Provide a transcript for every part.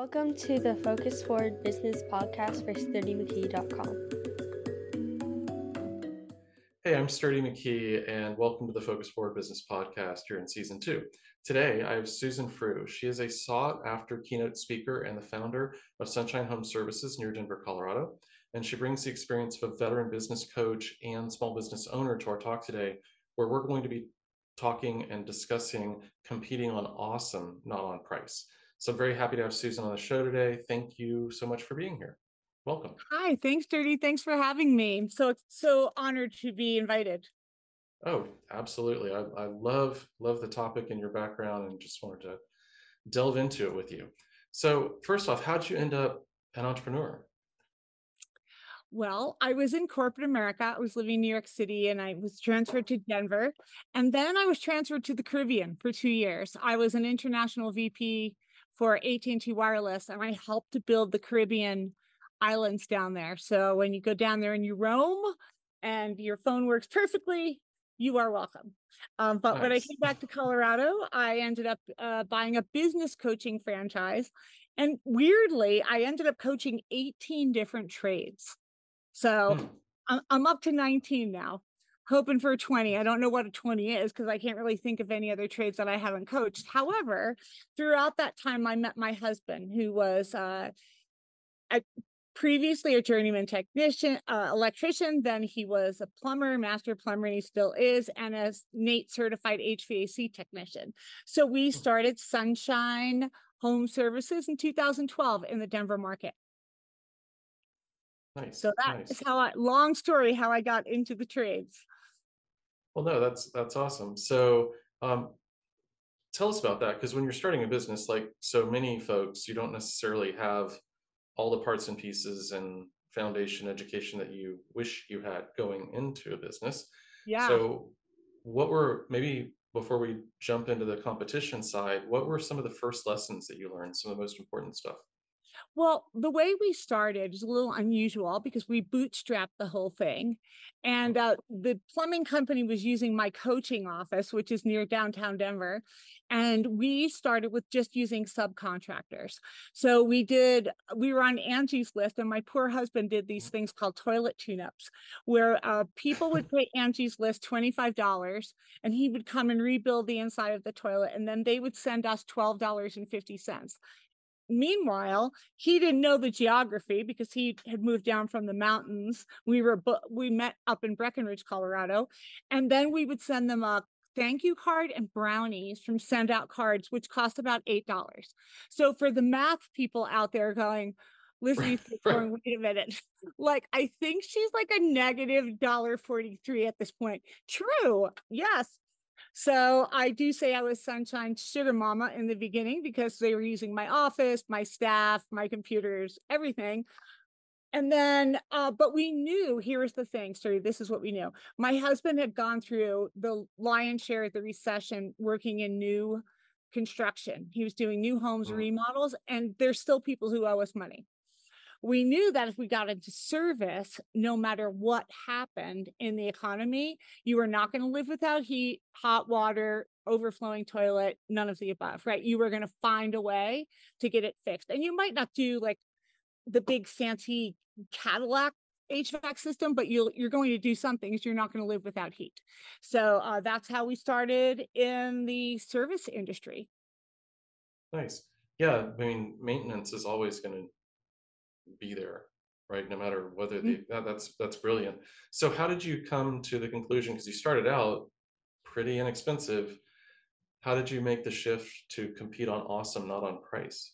Welcome to the Focus Forward Business Podcast for SturdyMcKee.com. Hey, I'm Sturdy McKee, and welcome to the Focus Forward Business Podcast here in season two. Today, I have Susan Frew. She is a sought after keynote speaker and the founder of Sunshine Home Services near Denver, Colorado. And she brings the experience of a veteran business coach and small business owner to our talk today, where we're going to be talking and discussing competing on awesome, not on price. So I'm very happy to have Susan on the show today. Thank you so much for being here. Welcome. Hi, thanks, Sturdy. Thanks for having me. So so honored to be invited. Oh, absolutely. I, I love love the topic and your background and just wanted to delve into it with you. So first off, how'd you end up an entrepreneur? Well, I was in corporate America. I was living in New York City and I was transferred to Denver. And then I was transferred to the Caribbean for two years. I was an international VP for AT&T Wireless and I helped to build the Caribbean islands down there. So when you go down there and you roam and your phone works perfectly, you are welcome. Um, but nice. when I came back to Colorado, I ended up uh, buying a business coaching franchise. And weirdly, I ended up coaching 18 different trades. So hmm. I'm, I'm up to 19 now hoping for a 20. I don't know what a 20 is because I can't really think of any other trades that I haven't coached. However, throughout that time, I met my husband, who was uh, a, previously a journeyman technician, uh, electrician. Then he was a plumber, master plumber, and he still is, and a NATE certified HVAC technician. So we hmm. started Sunshine Home Services in 2012 in the Denver market. Nice. So that nice. is how I long story how I got into the trades. Well, no, that's that's awesome. So, um, tell us about that because when you're starting a business, like so many folks, you don't necessarily have all the parts and pieces and foundation education that you wish you had going into a business. Yeah. So, what were maybe before we jump into the competition side, what were some of the first lessons that you learned? Some of the most important stuff. Well, the way we started is a little unusual because we bootstrapped the whole thing. And uh, the plumbing company was using my coaching office, which is near downtown Denver. And we started with just using subcontractors. So we did, we were on Angie's list, and my poor husband did these mm. things called toilet tune ups, where uh, people would pay Angie's list $25 and he would come and rebuild the inside of the toilet. And then they would send us $12.50 meanwhile he didn't know the geography because he had moved down from the mountains we were we met up in breckenridge colorado and then we would send them a thank you card and brownies from send out cards which cost about eight dollars so for the math people out there going Lizzie going, wait a minute. Like, I think she's like a negative dollar 43 at this point. True. Yes. So I do say I was Sunshine Sugar Mama in the beginning because they were using my office, my staff, my computers, everything. And then, uh, but we knew here's the thing, Sturdy. This is what we knew. My husband had gone through the lion's share of the recession working in new construction. He was doing new homes mm. remodels, and there's still people who owe us money we knew that if we got into service, no matter what happened in the economy, you were not going to live without heat, hot water, overflowing toilet, none of the above, right? You were going to find a way to get it fixed. And you might not do like the big fancy Cadillac HVAC system, but you'll you're going to do something you're not going to live without heat. So uh, that's how we started in the service industry. Nice. Yeah, I mean, maintenance is always going to be there right no matter whether mm-hmm. that, that's that's brilliant so how did you come to the conclusion because you started out pretty inexpensive how did you make the shift to compete on awesome not on price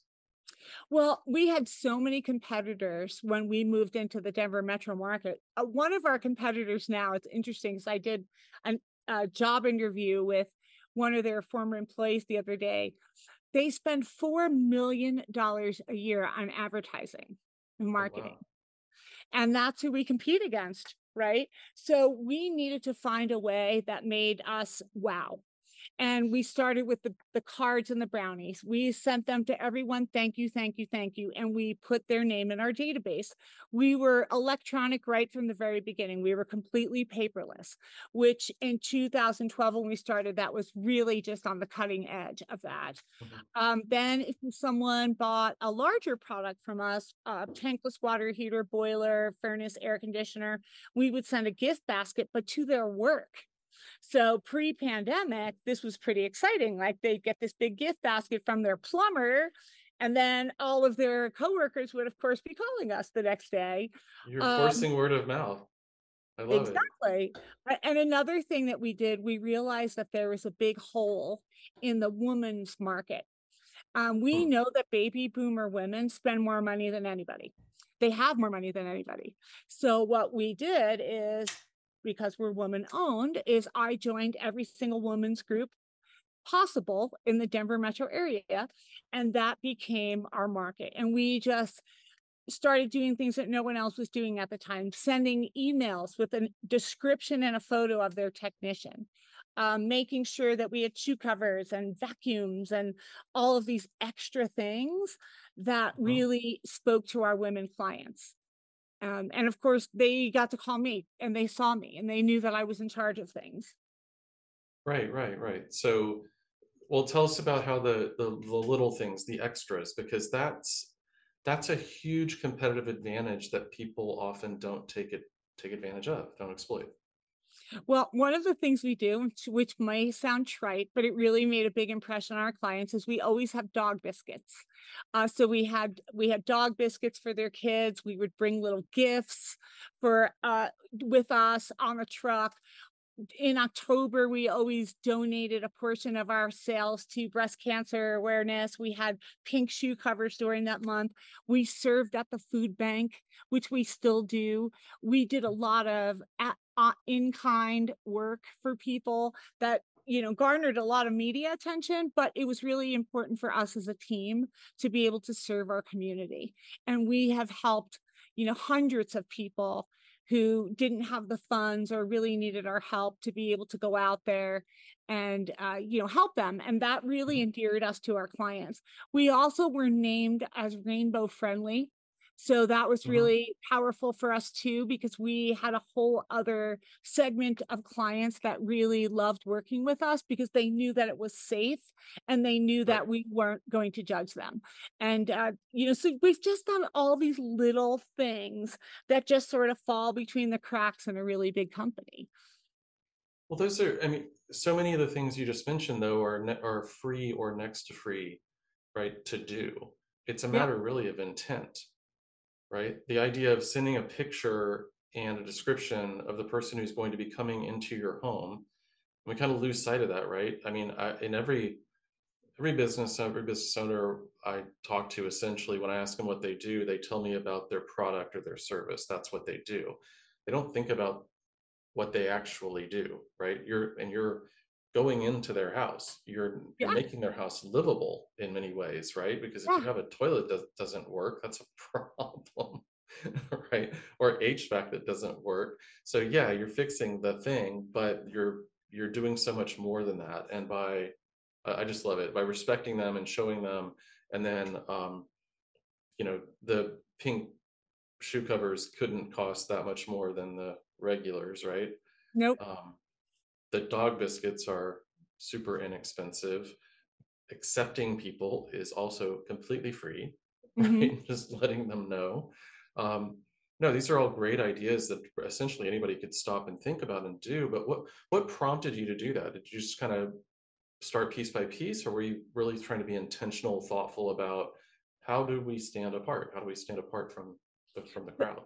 well, we had so many competitors when we moved into the Denver metro market. Uh, one of our competitors now, it's interesting because I did a uh, job interview with one of their former employees the other day. They spend $4 million a year on advertising marketing. Oh, wow. And that's who we compete against, right? So we needed to find a way that made us wow. And we started with the, the cards and the brownies. We sent them to everyone, thank you, thank you, thank you. And we put their name in our database. We were electronic right from the very beginning. We were completely paperless, which in 2012, when we started, that was really just on the cutting edge of that. Mm-hmm. Um, then if someone bought a larger product from us, a tankless water heater, boiler, furnace, air conditioner, we would send a gift basket, but to their work. So pre pandemic, this was pretty exciting. Like they'd get this big gift basket from their plumber. And then all of their coworkers would, of course, be calling us the next day. You're um, forcing word of mouth. I love exactly. It. And another thing that we did, we realized that there was a big hole in the woman's market. Um, we hmm. know that baby boomer women spend more money than anybody. They have more money than anybody. So what we did is because we're woman owned, is I joined every single woman's group possible in the Denver metro area. And that became our market. And we just started doing things that no one else was doing at the time, sending emails with a description and a photo of their technician. Um, making sure that we had shoe covers and vacuums and all of these extra things that really spoke to our women clients. Um, and of course, they got to call me and they saw me and they knew that I was in charge of things. Right, right, right. So, well, tell us about how the, the the little things, the extras, because that's that's a huge competitive advantage that people often don't take it take advantage of, don't exploit. Well, one of the things we do, which may sound trite, but it really made a big impression on our clients, is we always have dog biscuits. Uh, so we had we had dog biscuits for their kids. We would bring little gifts for uh, with us on the truck in October, we always donated a portion of our sales to breast cancer awareness. We had pink shoe covers during that month. We served at the food bank, which we still do. We did a lot of uh, in kind work for people that you know garnered a lot of media attention but it was really important for us as a team to be able to serve our community and we have helped you know hundreds of people who didn't have the funds or really needed our help to be able to go out there and uh, you know help them and that really mm-hmm. endeared us to our clients we also were named as rainbow friendly so that was mm-hmm. really powerful for us too, because we had a whole other segment of clients that really loved working with us because they knew that it was safe and they knew right. that we weren't going to judge them. And, uh, you know, so we've just done all these little things that just sort of fall between the cracks in a really big company. Well, those are, I mean, so many of the things you just mentioned, though, are, ne- are free or next to free, right, to do. It's a matter really of intent right? The idea of sending a picture and a description of the person who's going to be coming into your home. We kind of lose sight of that, right? I mean, I, in every every business, every business owner I talk to, essentially, when I ask them what they do, they tell me about their product or their service. That's what they do. They don't think about what they actually do, right? You're and you're going into their house. You're you're yeah. making their house livable in many ways right? Because if yeah. you have a toilet that doesn't work that's a problem right? Or hvac that doesn't work. So yeah you're fixing the thing but you're you're doing so much more than that. And by i just love it. By respecting them and showing them and then um you know the pink shoe covers couldn't cost that much more than the regulars right? Nope. Um the dog biscuits are super inexpensive. Accepting people is also completely free, mm-hmm. right? Just letting them know. Um, no, these are all great ideas that essentially anybody could stop and think about and do. But what what prompted you to do that? Did you just kind of start piece by piece, or were you really trying to be intentional, thoughtful about how do we stand apart? How do we stand apart from the, from the crowd?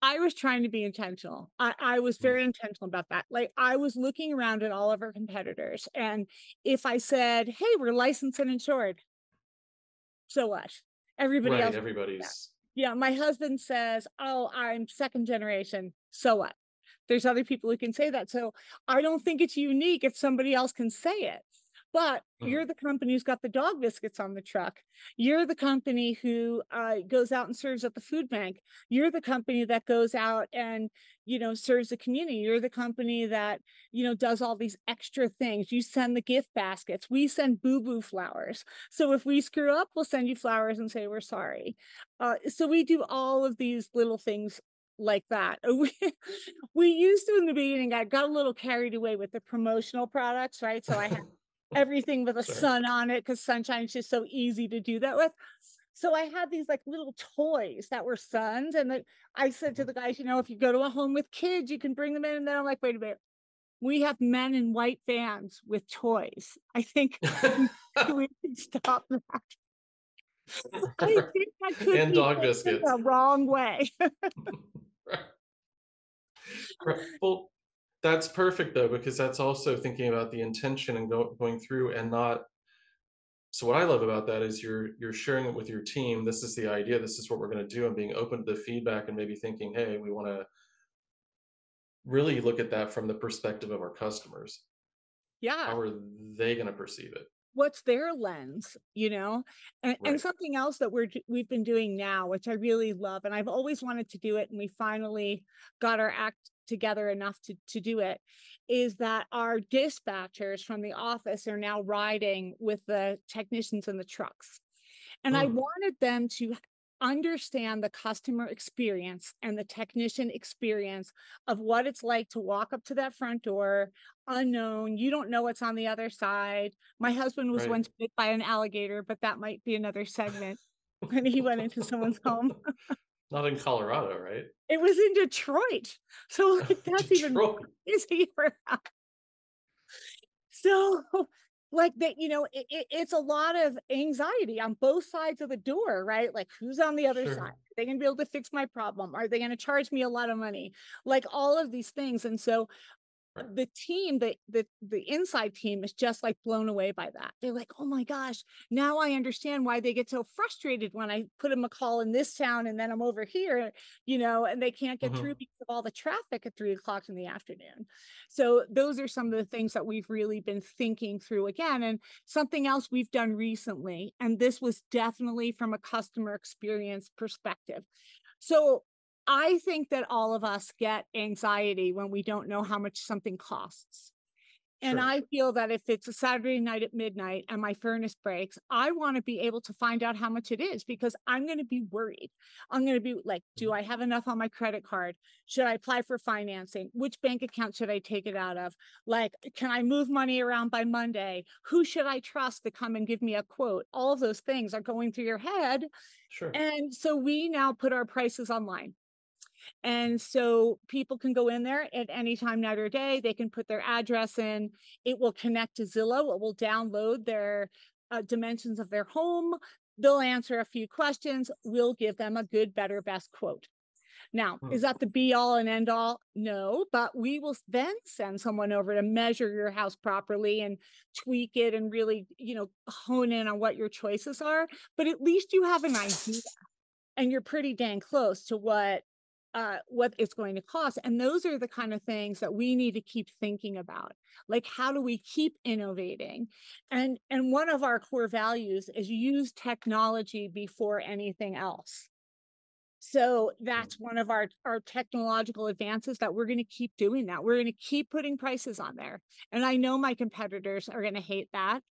I was trying to be intentional. I, I was mm. very intentional about that. Like I was looking around at all of our competitors. And if I said, hey, we're licensed and insured, so what? Everybody right, else. Everybody's. Yeah. My husband says, oh, I'm second generation. So what? There's other people who can say that. So I don't think it's unique if somebody else can say it. But Mhm. you're the company who's got the dog biscuits on the truck. You're the company who uh, goes out and serves at the food bank. You're the company that goes out and you know serves the community. You're the company that you know does all these extra things. You send the gift baskets. We send boo boo flowers. So if we screw up, we'll send you flowers and say we're sorry. Uh, so we do all of these little things like that. We we used to in the beginning. I got a little carried away with the promotional products, right? So I had everything with a Sure. sun on it because sunshine's just so easy to do that with. So I had these like little toys that were suns, and the, I said to Mhm. the guys, you know, if you go to a home with kids, you can bring them in. And then I'm like, wait a minute, we have men in white vans with toys. I think we can stop that. I think that could And be dog biscuits. the wrong way. Right. Right. Well, that's perfect though, because that's also thinking about the intention and go, going through and not. So what I love about that is you're you're sharing it with your team. This is the idea. This is what we're going to do, and being open to the feedback and maybe thinking, hey, we want to really look at that from the perspective of our customers. yeah. How are they going to perceive it? what's their lens you know and, and something else that we're we've been doing now which i really love and i've always wanted to do it and we finally got our act together enough to, to do it is that our dispatchers from the office are now riding with the technicians in the trucks and i Mm. wanted them to understand the customer experience and the technician experience of what it's like to walk up to that front door unknown you don't know what's on the other side my husband was Right. once bit by an alligator, but that might be another segment when he went into someone's home. Not in Colorado, right? It was in Detroit. So like, that's even easier. so like that, you know, it, it- it's a lot of anxiety on both sides of the door, right? Like who's on the other Sure. side? Are they gonna be able to fix my problem? Are they gonna charge me a lot of money? Like all of these things. And so. The team the the the inside team is just like blown away by that. They're like oh my gosh now i understand why they get so frustrated when i put them a call in this town and then i'm over here you know and they can't get through Mhm. because of all the traffic at three o'clock in the afternoon. So those are some of the things that we've really been thinking through again and something else we've done recently and this was definitely from a customer experience perspective. So I think that all of us get anxiety when we don't know how much something costs. And Sure. I feel that if it's a Saturday night at midnight and my furnace breaks, I want to be able to find out how much it is because I'm going to be worried. I'm going to be like, do Mhm. I have enough on my credit card? Should I apply for financing? Which bank account should I take it out of? Like, can I move money around by Monday? Who should I trust to come and give me a quote? All of those things are going through your head. Sure. And so we now put our prices online. And so people can go in there at any time, night or day. They can put their address in. It will connect to Zillow. It will download their uh, dimensions of their home. They'll answer a few questions. We'll give them a good, better, best quote. Now, Hmm. is that the be all and end all? No, but we will then send someone over to measure your house properly and tweak it and really, you know, hone in on what your choices are. But at least you have an idea and you're pretty dang close to what uh what it's going to cost and those are the kind of things that we need to keep thinking about like how do we keep innovating? And and one of our core values is use technology before anything else. So that's one of our our technological advances that we're going to keep doing that. We're going to keep putting prices on there. And i know my competitors are going to hate that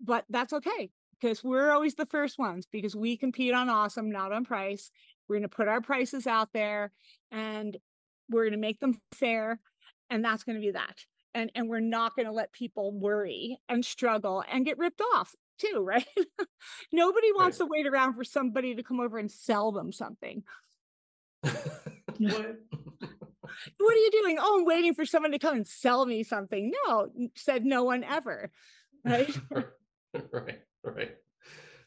but that's okay because we're always the first ones because we compete on awesome not on price. We're going to put our prices out there and we're going to make them fair and that's going to be that. And and we're not going to let people worry and struggle and get ripped off too right? Nobody wants Right. to wait around for somebody to come over and sell them something. What? what are you doing? Oh i'm waiting for someone to come and sell me something. No said no one ever right. Right, right.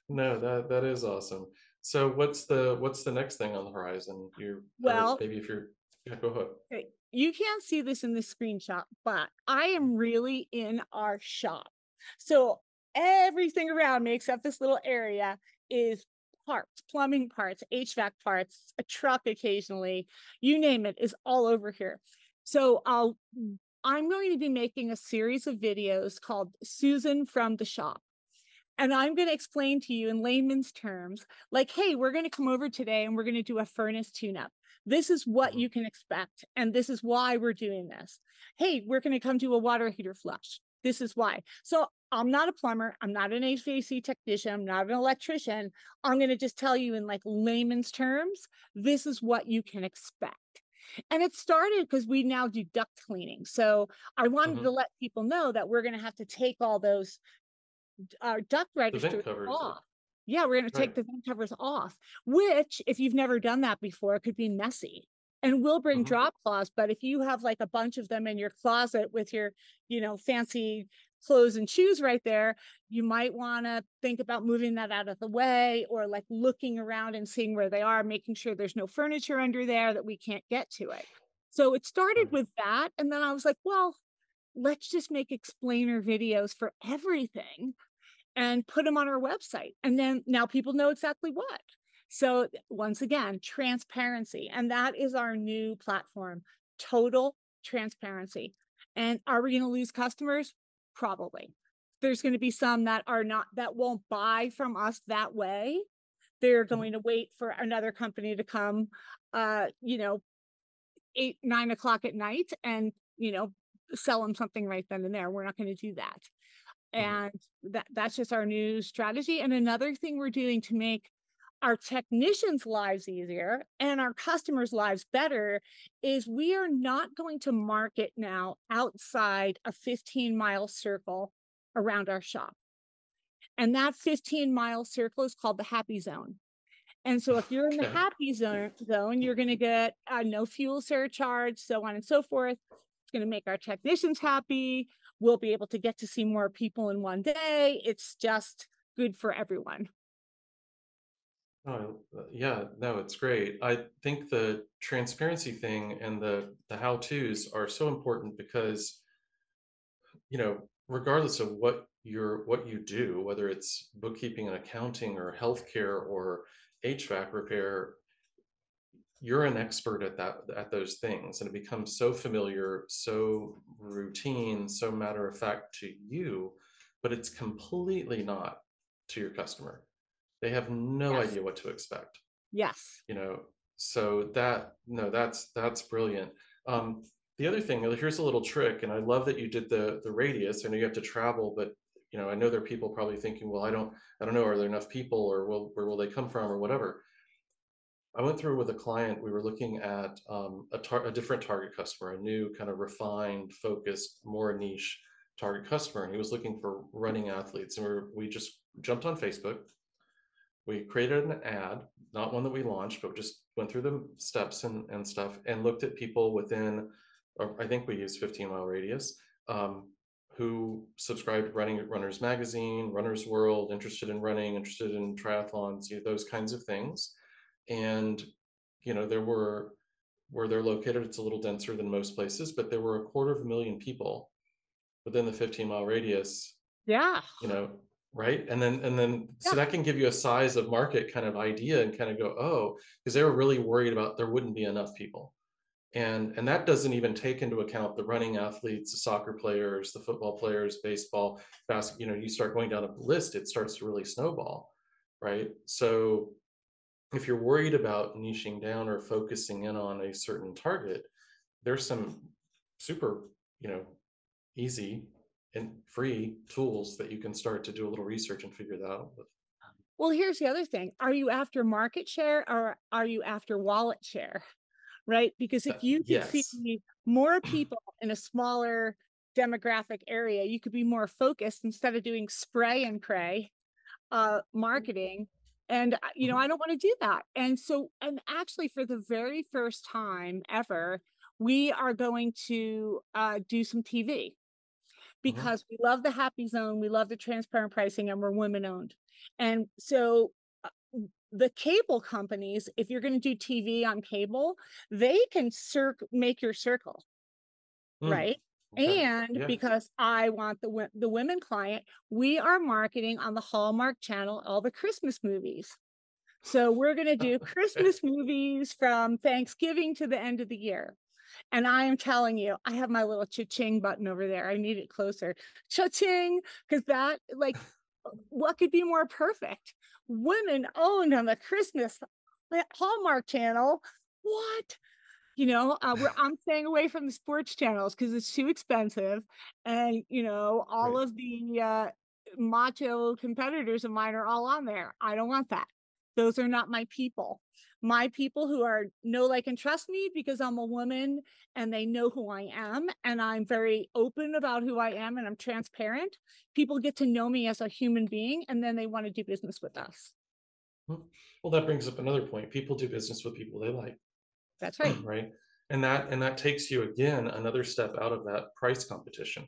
No, that that is awesome. So what's the what's the next thing on the horizon? You Well- maybe if you're yeah, go ahead. Okay, you can't see this in the screenshot, but I am mm-hmm. really in our shop. So everything around me except this little area is parts, plumbing parts, HVAC parts, a truck occasionally, you name it is all over here. So I'll I'm going to be making a series of videos called Susan from the Shop. And I'm going to explain to you in layman's terms, like, hey, we're going to come over today and we're going to do a furnace tune up. This is what Mhm. you can expect. And this is why we're doing this. Hey, we're going to come do a water heater flush. This is why. So I'm not a plumber. I'm not an HVAC technician. I'm not an electrician. I'm going to just tell you in like layman's terms, this is what you can expect. And it started because we now do duct cleaning. So I wanted Mhm. to let people know that we're going to have to take all those uh, duct registers covers, uh, off. Yeah, we're going to take Right. the vent covers off, which, if you've never done that before, could be messy and we'll bring Mhm. drop cloths. But if you have like a bunch of them in your closet with your, you know, fancy clothes and shoes right there, you might want to think about moving that out of the way or like looking around and seeing where they are, making sure there's no furniture under there that we can't get to it. So it started with that. And then I was like, well, let's just make explainer videos for everything and put them on our website. And then now people know exactly what. So once again, transparency. And that is our new platform, total transparency. And are we going to lose customers? Probably. There's going to be some that are not, that won't buy from us that way. They're going to wait for another company to come, uh, you know, eight, nine o'clock at night and, you know, sell them something right then and there. We're not going to do that. Mhm. And that that's just our new strategy. And another thing we're doing to make our technicians' lives easier and our customers' lives better is we are not going to market now outside a 15 mile circle around our shop. And that 15 mile circle is called the happy zone. And so if you're in the Okay. happy zone, zone, you're going to get a no fuel surcharge, so on and so forth. It's going to make our technicians happy. We'll be able to get to see more people in one day. It's just good for everyone. Uh, yeah, no, it's great. I think the transparency thing and the the how-tos are so important because, you know, regardless of what you're what you do, whether it's bookkeeping and accounting or healthcare or HVAC repair, you're an expert at that at those things, and it becomes so familiar, so routine, so matter of fact to you, but it's completely not to your customer. They have no Yes. idea what to expect Yes. you know so that no that's that's brilliant um the other thing here's a little trick and i love that you did the the radius i know you have to travel but you know i know there are people probably thinking well i don't i don't know are there enough people or will where will they come from or whatever i went through with a client we were looking at um, a, tar- a different target customer a new kind of refined focused more niche target customer and he was looking for running athletes and we, were, we just jumped on facebook we created an ad, not one that we launched, but just went through the steps and, and stuff and looked at people within, I think we used 15 mile radius, um, who subscribed to Running Runners Magazine, Runner's World, interested in running, interested in triathlons, you know, those kinds of things. And, you know, there were, where they're located, it's a little denser than most places, but there were a quarter of a million people within the 15 mile radius Yeah. you know right? And then and then so that can give you a size of market kind of idea and kind of go oh because they were really worried about there wouldn't be enough people. And and that doesn't even take into account the running athletes the soccer players the football players baseball basket you know you start going down a list it starts to really snowball right? So if you're worried about niching down or focusing in on a certain target there's some super you know easy and free tools that you can start to do a little research and figure that out with. Well, here's the other thing. Are you after market share or are you after wallet share? Right? Because if Uh, you could yes. see more people in a smaller demographic area, you could be more focused instead of doing spray and pray uh marketing. And uh, you know, Mhm. I don't want to do that. And so and actually for the very first time ever, we are going to uh do some TV because we love the happy zone, we love the transparent pricing, and we're women owned. And so uh, the cable companies, if you're going to do TV on cable, they can circ make your circle, Mm, right? Okay. And Yeah. because I want the the women client, we are marketing on the Hallmark Channel all the Christmas movies. So we're going to do Christmas movies from Thanksgiving to the end of the year. And I am telling you, I have my little cha-ching button over there. I need it closer. Cha-ching, because that, like, what could be more perfect? Women owned on the Christmas eh, Hallmark channel. What? You know, uh, I'm staying away from the sports channels because it's too expensive. And, you know, all Right. of the uh, macho competitors of mine are all on there. I don't want that. Those are not my people. My people who are know, like, and trust me because I'm a woman and they know who I am and I'm very open about who I am and I'm transparent. People get to know me as a human being and then they want to do business with us. Hmm. Well, that brings up another point. People do business with people they like, That's right. right? And that and that takes you again another step out of that price competition.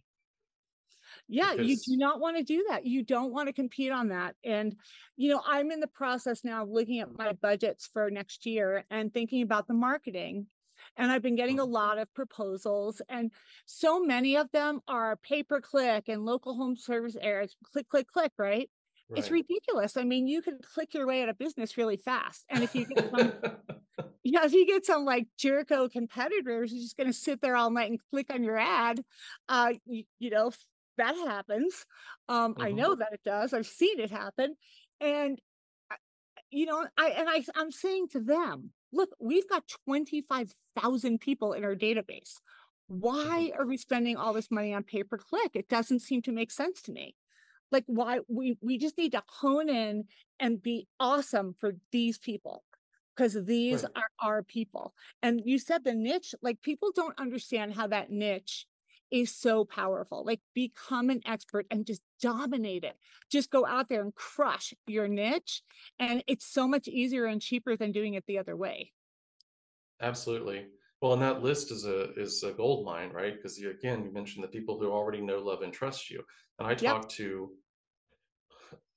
Yeah, you do not want to do that. You don't want to compete on that. And, you know, I'm in the process now of looking at my budgets for next year and thinking about the marketing. And I've been getting a Mhm. lot of proposals, and so many of them are pay per click and local home service areas, click, click, click, right? It's ridiculous. I mean, you can click your way out of business really fast. And if you get some, yeah, if you get some like Jericho competitors who's just going to sit there all night and click on your ad, uh, you, you know, that happens. Um, I Mhm. know that it does. I've seen it happen. And you know, I and I I'm saying to them, look, we've got 25,000 people in our database. Why Mhm. are we spending all this money on pay per click? It doesn't seem to make sense to me. Like why we we just need to hone in and be awesome for these people because these Right. are our people. And you said the niche, like people don't understand how that niche is so powerful. Like become an expert and just dominate it. Just go out there and crush your niche. And it's so much easier and cheaper than doing it the other way. Absolutely. Well, and that list is a is a gold mine, right? Because you again, you mentioned the people who already know, love, and trust you. And I Yep. talk to,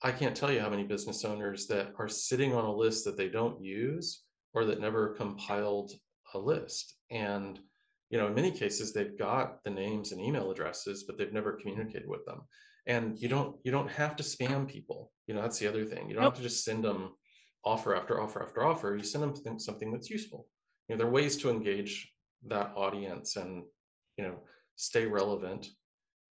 I can't tell you how many business owners that are sitting on a list that they don't use or that never compiled a list. And you know, in many cases, they've got the names and email addresses, but they've never communicated with them. And you don't you don't have to spam people. You know, that's the other thing. You don't have to just send them offer after offer after offer. You send them th- something that's useful you know there are ways to engage that audience and you know stay relevant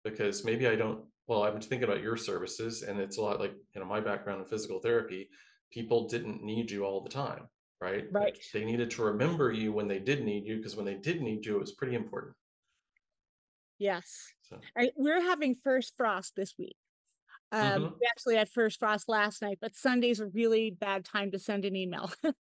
because maybe i don't well i'm thinking about your services and it's a lot like you know my background in physical therapy people didn't need you all the time right Right. like they needed to remember you when they did need you because when they did need you it was pretty important Yes. so I, we're having first frost this week. Um, Mhm. we actually had first frost last night, but Sunday's a really bad time to send an email.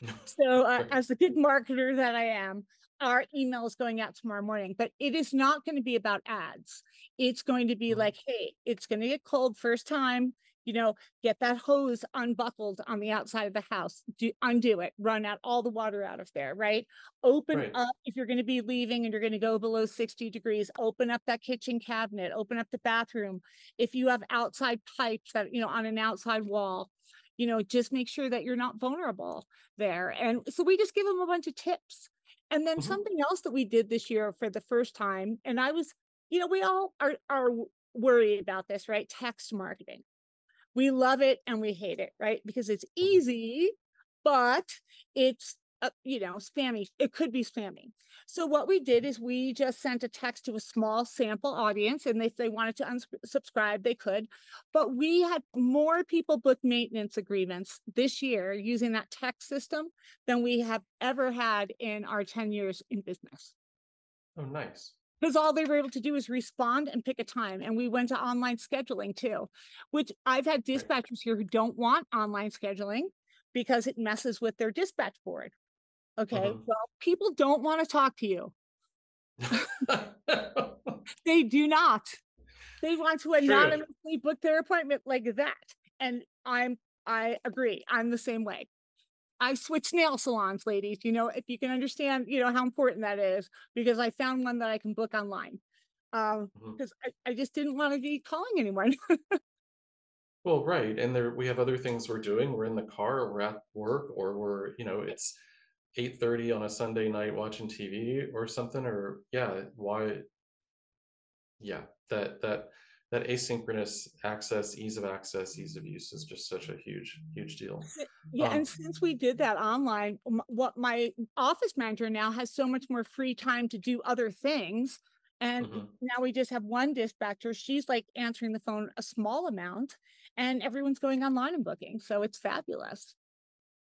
so, uh, Right. as the good marketer that I am, our email is going out tomorrow morning, but it is not going to be about ads. It's going to be like, hey, it's going to get cold first time. You know, get that hose unbuckled on the outside of the house, do, undo it, run out all the water out of there, right? Open Right. up if you're going to be leaving and you're going to go below 60 degrees, open up that kitchen cabinet, open up the bathroom. If you have outside pipes that, you know, on an outside wall, you know, just make sure that you're not vulnerable there. And so we just give them a bunch of tips. And then Mhm. something else that we did this year for the first time, and I was, you know, we all are are worried about this, right? Text marketing. We love it and we hate it, right? Because it's Mhm. easy, but it's uh, you know, spammy. It could be spammy. So what we did is we just sent a text to a small sample audience, and if they wanted to unsubscribe, they could. But we had more people book maintenance agreements this year using that text system than we have ever had in our 10 years in business. oh nice Because all they were able to do is respond and pick a time. And we went to online scheduling too, which I've had dispatchers here who don't want online scheduling because it messes with their dispatch board. Okay. Mhm. Well, people don't want to talk to you. They do not. They want to True. anonymously book their appointment like that. And I'm, I agree. I'm the same way. I switched nail salons, ladies. You know, if you can understand, you know, how important that is, because I found one that I can book online. Um, Mhm. because I, I just didn't want to be calling anyone. Well, right. And there we have other things we're doing. We're in the car, or we're at work, or we're, you know, it's 8:30 on a Sunday night watching TV or something, or yeah, why yeah, that that that asynchronous access, ease of access, ease of use is just such a huge, huge deal. Yeah, Um, and since we did that online, what my office manager now has so much more free time to do other things. And Mhm. now we just have one dispatcher. She's like answering the phone a small amount, and everyone's going online and booking. So it's fabulous.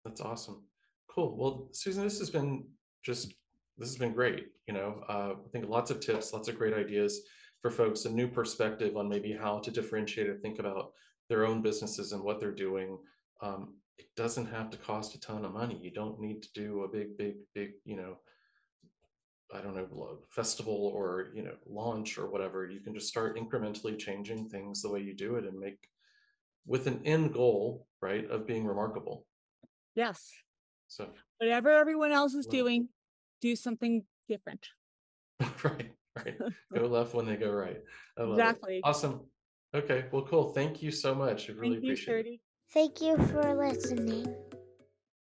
That's awesome. Cool. Well, Susan, this has been just this has been great. You know, uh, I think lots of tips, lots of great ideas for folks, a new perspective on maybe how to differentiate or think about their own businesses and what they're doing. Um, it doesn't have to cost a ton of money. You don't need to do a big, big, big, you know, I don't know, festival or you know, launch or whatever. You can just start incrementally changing things the way you do it and make with an end goal, right, of being remarkable. Yes. So Whatever everyone else is Love doing, do something different. right, right. Go left when they go right. I love Exactly. it. Awesome. Okay, well, cool. Thank you so much. I really Thank you, appreciate it. Thank you for listening.